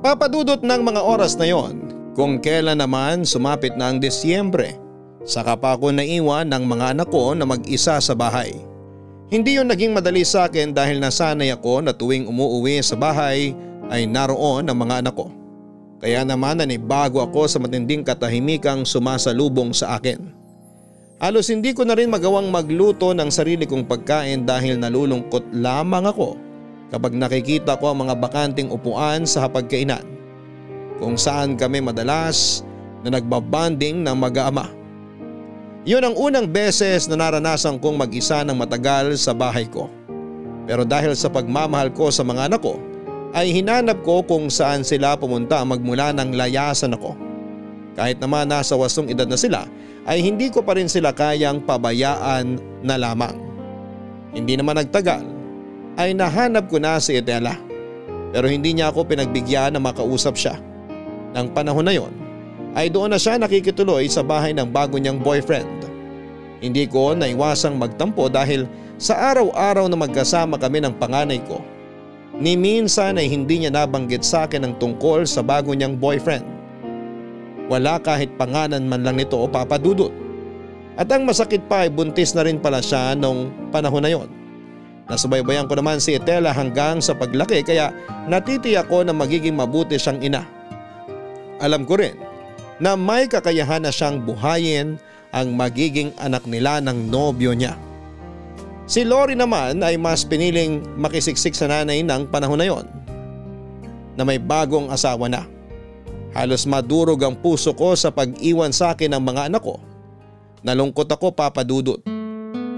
Papadudot ng mga oras na yon kung kailan naman sumapit na ang Desyembre. Saka pa ako naiwan ng mga anak ko na mag-isa sa bahay. Hindi yon naging madali sa akin dahil nasanay ako na tuwing umuuwi sa bahay ay naroon ang mga anak ko. Kaya naman nanibago ako sa matinding katahimikang sumasalubong sa akin. Halos hindi ko na rin magawang magluto ng sarili kong pagkain dahil nalulungkot lamang ako kapag nakikita ko ang mga bakanting upuan sa hapagkainan kung saan kami madalas na nagbabanding ng mag-aama. Yun ang unang beses na naranasan kong mag-isa ng matagal sa bahay ko. Pero dahil sa pagmamahal ko sa mga anak ko ay hinanap ko kung saan sila pumunta magmula ng layasan ako. Kahit naman nasa wasong edad na sila ay hindi ko pa rin sila kayang pabayaan na lamang. Hindi naman nagtagal ay nahanap ko na si Etela pero hindi niya ako pinagbigyan na makausap siya. Nang panahon na yon ay doon na siya nakikituloy sa bahay ng bago niyang boyfriend. Hindi ko naiwasang magtampo dahil sa araw-araw na magkasama kami ng panganay ko. Ni minsan ay hindi niya nabanggit sa akin ang tungkol sa bago niyang boyfriend. Wala kahit panganan man lang nito o papadudot. At ang masakit pa ay buntis na rin pala siya nung panahon na yon. Nasubaybayan ko naman si Etela hanggang sa paglaki kaya natitiyak ko na magiging mabuti siyang ina. Alam ko rin na may kakayahan na siyang buhayin ang magiging anak nila ng nobyo niya. Si Lori naman ay mas piniling makisiksik sa nanay ng panahon na yon na may bagong asawa na. Halos madurog ang puso ko sa pag-iwan sa akin ng mga anak ko. Nalungkot ako papadudot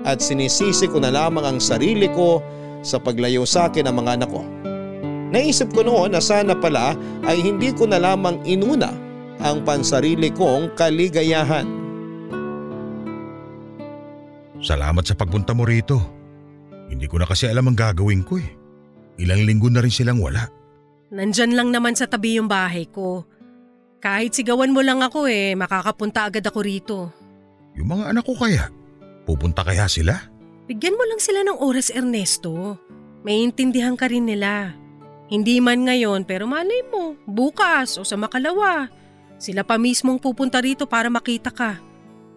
at sinisisi ko na lamang ang sarili ko sa paglayo sa akin ng mga anak ko. Naisip ko noon na sana pala ay hindi ko na lamang inuna ang pansarili kong kaligayahan. Salamat sa pagpunta mo rito. Hindi ko na kasi alam ang gagawin ko eh. Ilang linggo na rin silang wala. Nandyan lang naman sa tabi yung bahay ko. Kahit sigawan mo lang ako eh, makakapunta agad ako rito. Yung mga anak ko kaya? Pupunta kaya sila? Bigyan mo lang sila ng oras Ernesto. May intindihan ka rin nila. Hindi man ngayon pero malay mo, bukas o sa makalawa. Sila pa mismong pupunta rito para makita ka.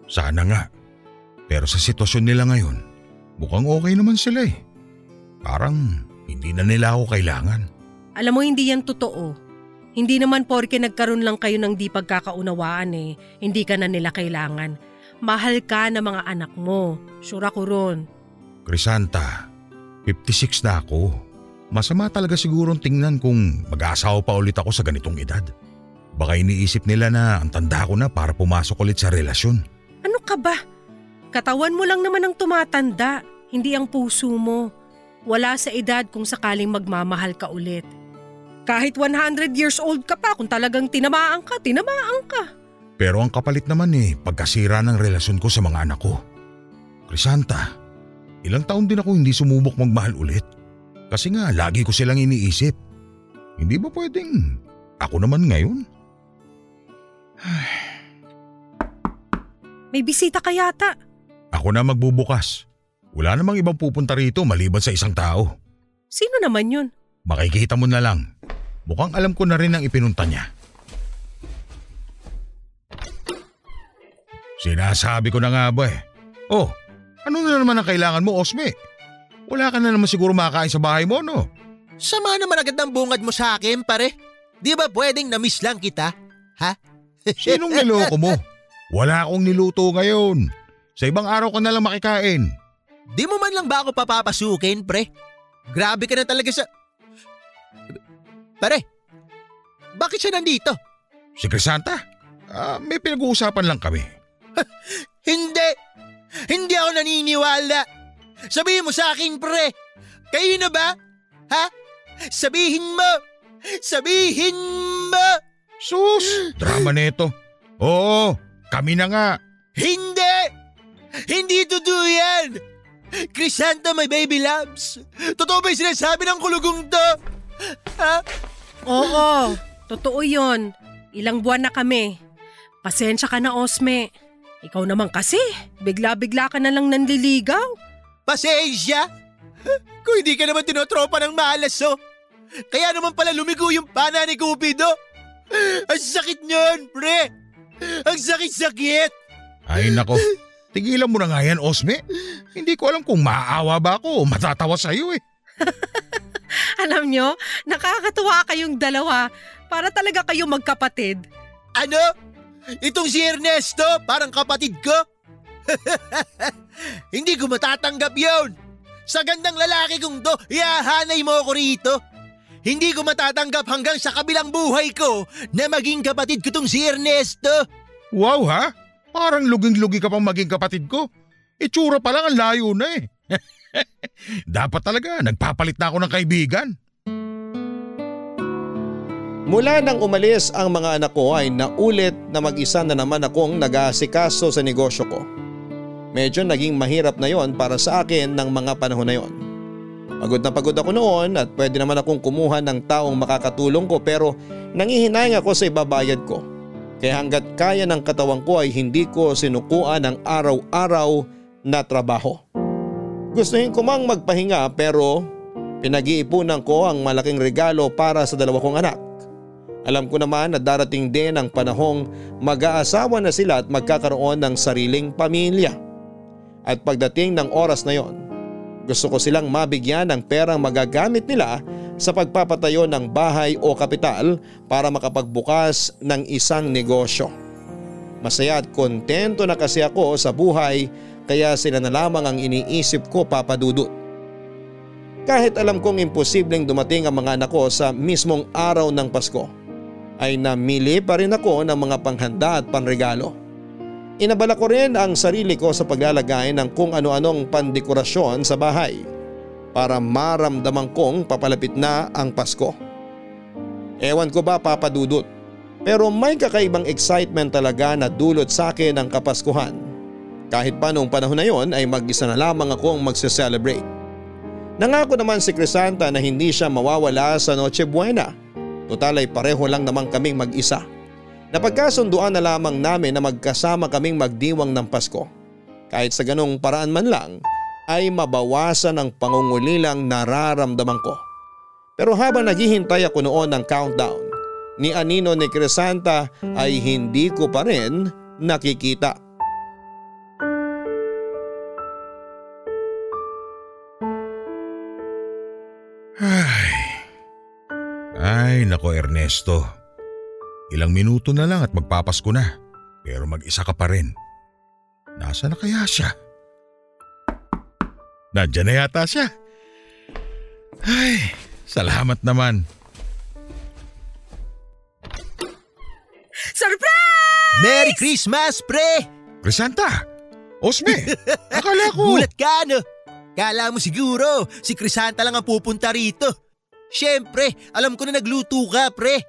Sana nga. Pero sa sitwasyon nila ngayon, mukhang okay naman sila eh. Parang hindi na nila ako kailangan. Alam mo hindi yan totoo. Hindi naman porke nagkaroon lang kayo ng di pagkakaunawaan eh, hindi ka na nila kailangan. Mahal ka ng mga anak mo, sure ako ron. Crisanta, 56 na ako. Masama talaga sigurong tingnan kung mag-aasawa pa ulit ako sa ganitong edad. Baka iniisip nila na ang tanda ko na para pumasok ulit sa relasyon. Ano ka ba? Katawan mo lang naman ang tumatanda, hindi ang puso mo. Wala sa edad kung sakaling magmamahal ka ulit. Kahit 100 years old ka pa, kung talagang tinamaan ka, tinamaan ka. Pero ang kapalit naman eh, pagkasira ng relasyon ko sa mga anak ko. Crisanta, ilang taon din ako hindi sumubok magmahal ulit. Kasi nga, lagi ko silang iniisip. Hindi ba pwedeng ako naman ngayon? May bisita ka yata. Ako na magbubukas. Wala namang ibang pupunta rito maliban sa isang tao. Sino naman yun? Makikita mo na lang. Mukhang alam ko na rin ang ipinunta niya. Sinasabi ko na nga ba eh. Oh, ano na naman ang kailangan mo, Osme? Wala ka na naman siguro makain sa bahay mo, no? Sama naman agad ng bungad mo sa akin, pare. Di ba pwedeng na-miss lang kita? Ha? Sinong niloko mo? Wala akong niluto ngayon. Sa ibang araw ko na lang makikain. Di mo man lang ba ako papapasukin, pre? Grabe ka na talaga sa... Pare, bakit siya nandito? Si Crisanta? Uh, may pinag-uusapan lang kami. Hindi! Hindi ako naniniwala! Sabihin mo sa akin, pre! Kayo na ba? Ha? Sabihin mo! Sabihin mo! Sus! Drama nito. Oo, kami na nga. Hindi! Hindi totoo yan! Crisanta, my baby loves! Totoo ba yung sinasabi ng kulugong to? Ha? Oo, totoo yon. Ilang buwan na kami. Pasensya ka na, Osme. Ikaw naman kasi, bigla-bigla ka na lang nanliligaw. Pasensya? Kung hindi ka naman tinotropa ng malas, oh. Kaya naman pala lumigo yung pana ni Cupido. Ang sakit niyon, pre. Ang sakit-sakit. Ay nako, tigilan mo na nga yan, Osme. Hindi ko alam kung maaawa ba ako o matatawa sa'yo eh. Alam nyo, nakakatuwa kayong dalawa. Para talaga kayong magkapatid. Ano? Itong si Ernesto, parang kapatid ko? Hindi ko matatanggap yon. Sa gandang lalaki kong to, iahanay mo ako rito. Hindi ko matatanggap hanggang sa kabilang buhay ko na maging kapatid ko tong si Ernesto. Wow ha? Parang luging-lugi ka pang maging kapatid ko. Itsura pa lang ang layo na eh. Dapat talaga, nagpapalit na ako ng kaibigan. Mula nang umalis ang mga anak ko ay naulit na mag-isa na naman akong nag-aasikaso sa negosyo ko. Medyo naging mahirap na yon para sa akin ng mga panahon na yon. Pagod na pagod ako noon at pwede naman akong kumuha ng taong makakatulong ko pero nangihinayang ako sa ibabayad ko. Kaya hanggat kaya ng katawan ko ay hindi ko sinukuan ang araw-araw na trabaho. Gustuhin ko mang magpahinga pero pinag-iipunan ko ang malaking regalo para sa dalawa kong anak. Alam ko naman na darating din ang panahong mag-aasawa na sila at magkakaroon ng sariling pamilya. At pagdating ng oras na yon, gusto ko silang mabigyan ng perang magagamit nila sa pagpapatayo ng bahay o kapital para makapagbukas ng isang negosyo. Masaya at kontento na kasi ako sa buhay kaya sila na lamang ang iniisip ko papadudot. Kahit alam kong imposibleng dumating ang mga anak ko sa mismong araw ng Pasko, ay namili pa rin ako ng mga panghanda at panregalo. Inabala ko rin ang sarili ko sa paglalagay ng kung ano-anong pandekorasyon sa bahay para maramdaman kong papalapit na ang Pasko. Ewan ko ba papadudot pero may kakaibang excitement talaga na dulot sa akin ang Kapaskuhan. Kahit pa noong panahon na yon ay mag-isa na lamang akong magse-celebrate. Nangako naman si Crisanta na hindi siya mawawala sa Noche Buena. Total ay pareho lang naman kaming mag-isa. Napagkasunduan na lamang namin na magkasama kaming magdiwang ng Pasko. Kahit sa ganong paraan man lang ay mabawasan ang pangungulilang nararamdaman ko. Pero habang naghihintay ako noon ng countdown, ni Anino ni Crisanta ay hindi ko pa rin nakikita. Ay nako Ernesto. Ilang minuto na lang at magpapasko na. Pero mag-isa ka pa rin. Nasa na kaya siya? Nandiyan na yata siya. Ay, salamat naman. Surprise! Merry Christmas, pre! Crisanta! Osme! Akala ko... Gulat ka, no? Kala mo siguro, si Crisanta lang ang pupunta rito. Siyempre, alam ko na nagluto ka, pre.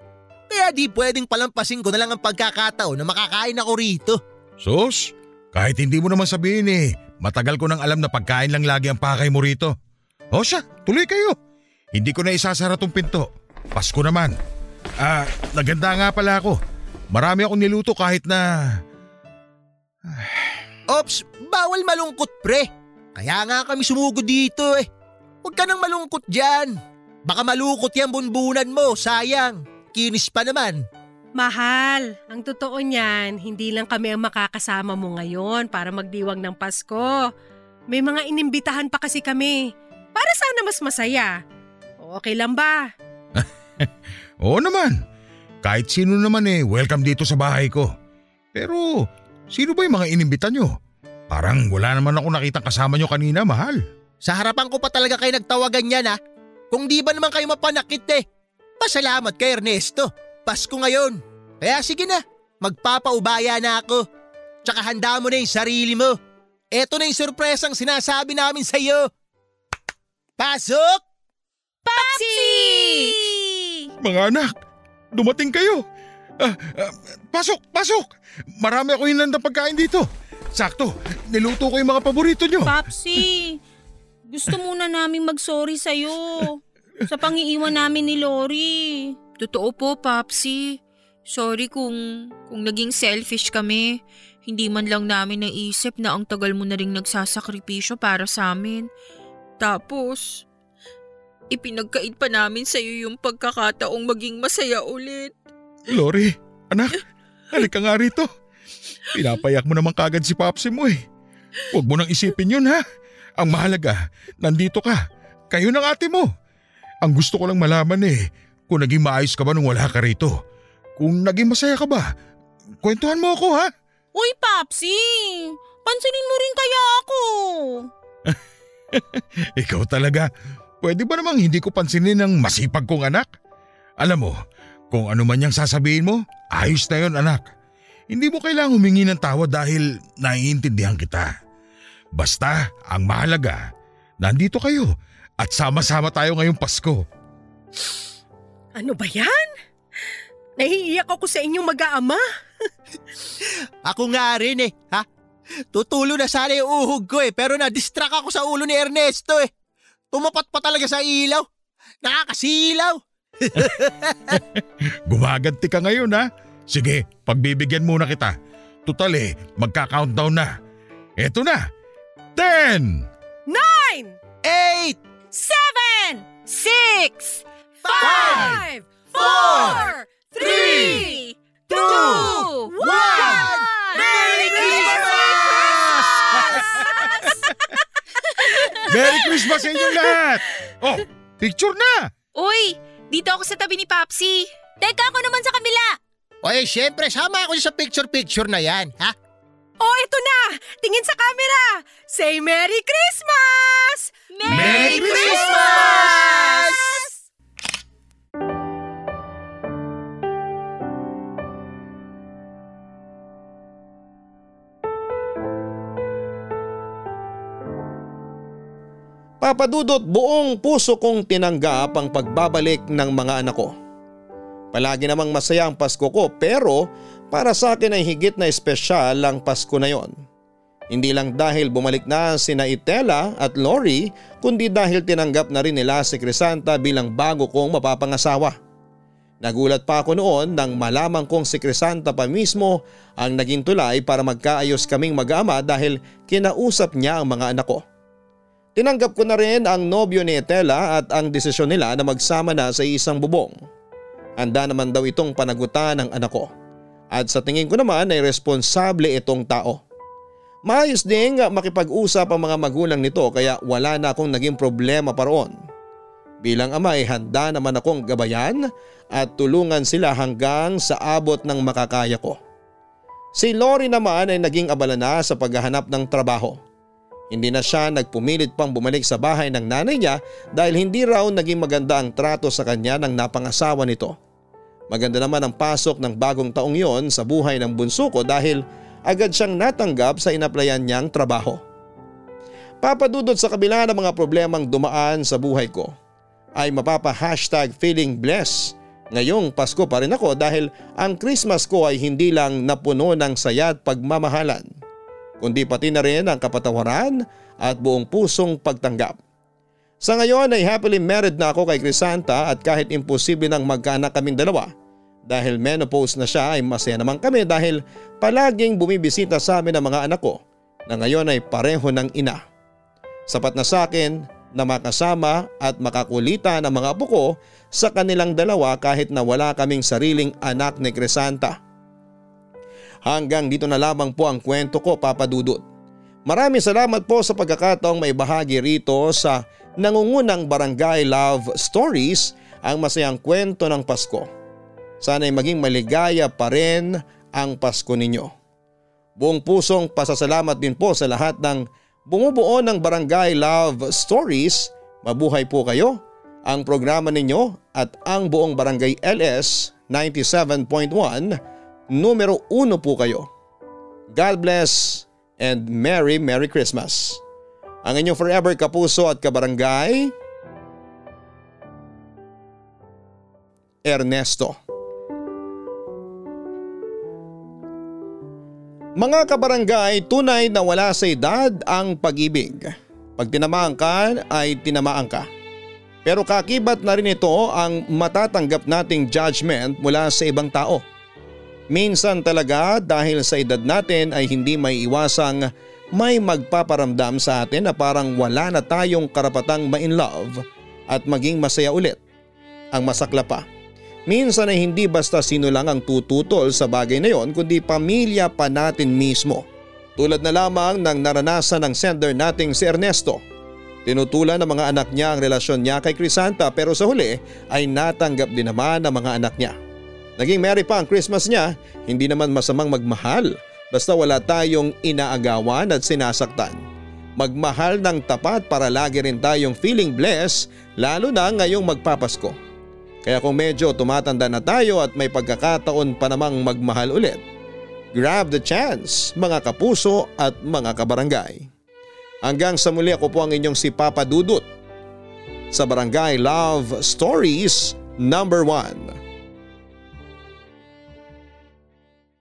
Kaya di pwedeng palampasin ko na lang ang pagkakataon na makakain ako rito. Sus, kahit hindi mo naman sabihin eh, matagal ko nang alam na pagkain lang lagi ang pakay mo rito. O siya, tuloy kayo. Hindi ko na isasara tong pinto. Pasko naman. Ah, naganda nga pala ako. Marami akong niluto kahit na... Ops, bawal malungkot, pre. Kaya nga kami sumugod dito eh. Huwag ka nang malungkot dyan. Baka malukot yan bunbunan mo, sayang. Kinis pa naman. Mahal, ang totoo niyan, hindi lang kami ang makakasama mo ngayon para magdiwang ng Pasko. May mga inimbitahan pa kasi kami. Para sana mas masaya. Okay lang ba? Oo naman. Kahit sino naman eh, welcome dito sa bahay ko. Pero, sino ba yung mga inimbita nyo? Parang wala naman ako nakitang kasama nyo kanina, mahal. Sa harapan ko pa talaga kayo nagtawagan yan ha. Kung di ba naman kayo mapanakit eh. Pasalamat kay Ernesto. Pasko ngayon. Kaya sige na, magpapaubaya na ako. Tsaka handa mo na yung sarili mo. Eto na yung surpresang sinasabi namin sa iyo. Pasok! Papsi! Mga anak, dumating kayo. Ah, ah, pasok, pasok. Marami ako hinandang pagkain dito. Sakto, niluto ko yung mga paborito nyo. Papsi, gusto muna namin mag-sorry sa'yo sa pangiiwan namin ni Lori. Totoo po, Papsi. Sorry kung, kung naging selfish kami. Hindi man lang namin naisip na ang tagal mo na ring nagsasakripisyo para sa amin. Tapos, ipinagkait pa namin sa iyo yung pagkakataong maging masaya ulit. Lori, anak, halika nga rito. Pinapayak mo naman kagad si Papsi mo eh. Huwag mo nang isipin yun ha. Ang mahalaga, nandito ka. Kayo ng ate mo. Ang gusto ko lang malaman eh, kung naging maayos ka ba nung wala ka rito. Kung naging masaya ka ba, kwentuhan mo ako ha. Uy, Papsi! Pansinin mo rin kaya ako. Ikaw talaga. Pwede ba namang hindi ko pansinin ng masipag kong anak? Alam mo, kung ano man yung sasabihin mo, ayos na yon anak. Hindi mo kailangang humingi ng tawad dahil naiintindihan kita. Basta, ang mahalaga, nandito kayo at sama-sama tayo ngayong Pasko. Ano ba yan? Nahiiyak ako sa inyong mag-aama. Ako nga rin eh, ha? Tutulo na sana yung uhog ko eh, pero na-distract ako sa ulo ni Ernesto eh. Tumapat pa talaga sa ilaw. Nakakasilaw. Gumaganti ka ngayon ha. Sige, pagbibigyan muna kita. Tutal eh, magka-countdown na. Eto na. 10, Nine! Eight! Seven! Six! Five! Four! Three! Two! One! Merry Christmas! Merry Christmas sa inyong lahat! Oh, picture na! Uy, dito ako sa tabi ni Papsi. Teka ako naman sa kabila. O eh, syempre, sama ako sa picture-picture na yan, ha? Oh, ito na! Tingin sa camera! Say Merry Christmas! Merry Christmas! Papadudot buong puso kong tinanggap ang pagbabalik ng mga anak ko. Palagi namang masaya ang Pasko ko pero para sa akin ay higit na espesyal ang Pasko na yon. Hindi lang dahil bumalik na sina Itela at Lori kundi dahil tinanggap na rin nila si Crisanta bilang bago kong mapapangasawa. Nagulat pa ako noon nang malaman kong si Crisanta pa mismo ang naging tulay para magkaayos kaming mag-ama dahil kinausap niya ang mga anak ko. Tinanggap ko na rin ang nobyo ni Etela at ang desisyon nila na magsama na sa isang bubong. Handa naman daw itong panagutan ng anak ko. At sa tingin ko naman ay responsable itong tao. Maayos ding makipag-usap ang mga magulang nito kaya wala na akong naging problema pa roon. Bilang ama ay handa naman akong gabayan at tulungan sila hanggang sa abot ng makakaya ko. Si Lori naman ay naging abala na sa paghahanap ng trabaho. Hindi na siya nagpumilit pang bumalik sa bahay ng nanay niya dahil hindi raw naging maganda ang trato sa kanya ng napangasawa nito. Maganda naman ang pasok ng bagong taong yon sa buhay ng bunso ko dahil agad siyang natanggap sa inaplayan niyang trabaho. Papadudod sa kabila ng mga problemang dumaan sa buhay ko ay mapapa hashtag feeling blessed ngayong Pasko pa rin ako dahil ang Christmas ko ay hindi lang napuno ng saya at pagmamahalan kundi pati na rin ang kapatawaran at buong pusong pagtanggap. Sa ngayon ay happily married na ako kay Crisanta at kahit imposible nang magkaanak kaming dalawa dahil menopause na siya ay masaya naman kami dahil palaging bumibisita sa amin ang mga anak ko na ngayon ay pareho ng ina. Sapat na sa akin na makasama at makakulita ng mga apo ko sa kanilang dalawa kahit na wala kaming sariling anak ni Crisanta. Hanggang dito na lamang po ang kwento ko papadudot. Maraming salamat po sa pagkakataong may bahagi rito sa nangungunang Barangay Love Stories ang masayang kwento ng Pasko. Sana'y maging maligaya pa rin ang Pasko ninyo. Buong pusong pasasalamat din po sa lahat ng bumubuo ng Barangay Love Stories. Mabuhay po kayo, ang programa ninyo at ang buong Barangay LS 97.1 numero uno po kayo. God bless and Merry Merry Christmas. Ang inyong forever kapuso at kabarangay, Ernesto. Mga kabarangay, tunay na wala sa edad ang pag-ibig. Pag tinamaan ka ay tinamaan ka. Pero kakibat na rin ito ang matatanggap nating judgment mula sa ibang tao. Minsan talaga dahil sa edad natin ay hindi may iwasang may magpaparamdam sa atin na parang wala na tayong karapatang ma-in love at maging masaya ulit. Ang masakla pa, minsan ay hindi basta sino lang ang tututol sa bagay na yon kundi pamilya pa natin mismo. Tulad na lamang ng naranasan ng sender nating si Ernesto. Tinutulan ng mga anak niya ang relasyon niya kay Crisanta pero sa huli ay natanggap din naman ng mga anak niya. Naging merry pa ang Christmas niya, hindi naman masamang magmahal basta wala tayong inaagawan at sinasaktan. Magmahal ng tapat para lagi rin tayong feeling blessed lalo na ngayong magpapasko. Kaya kung medyo tumatanda na tayo at may pagkakataon pa namang magmahal ulit, grab the chance mga kapuso at mga kabarangay. Hanggang sa muli ako po ang inyong si Papa Dudut sa Barangay Love Stories number 1.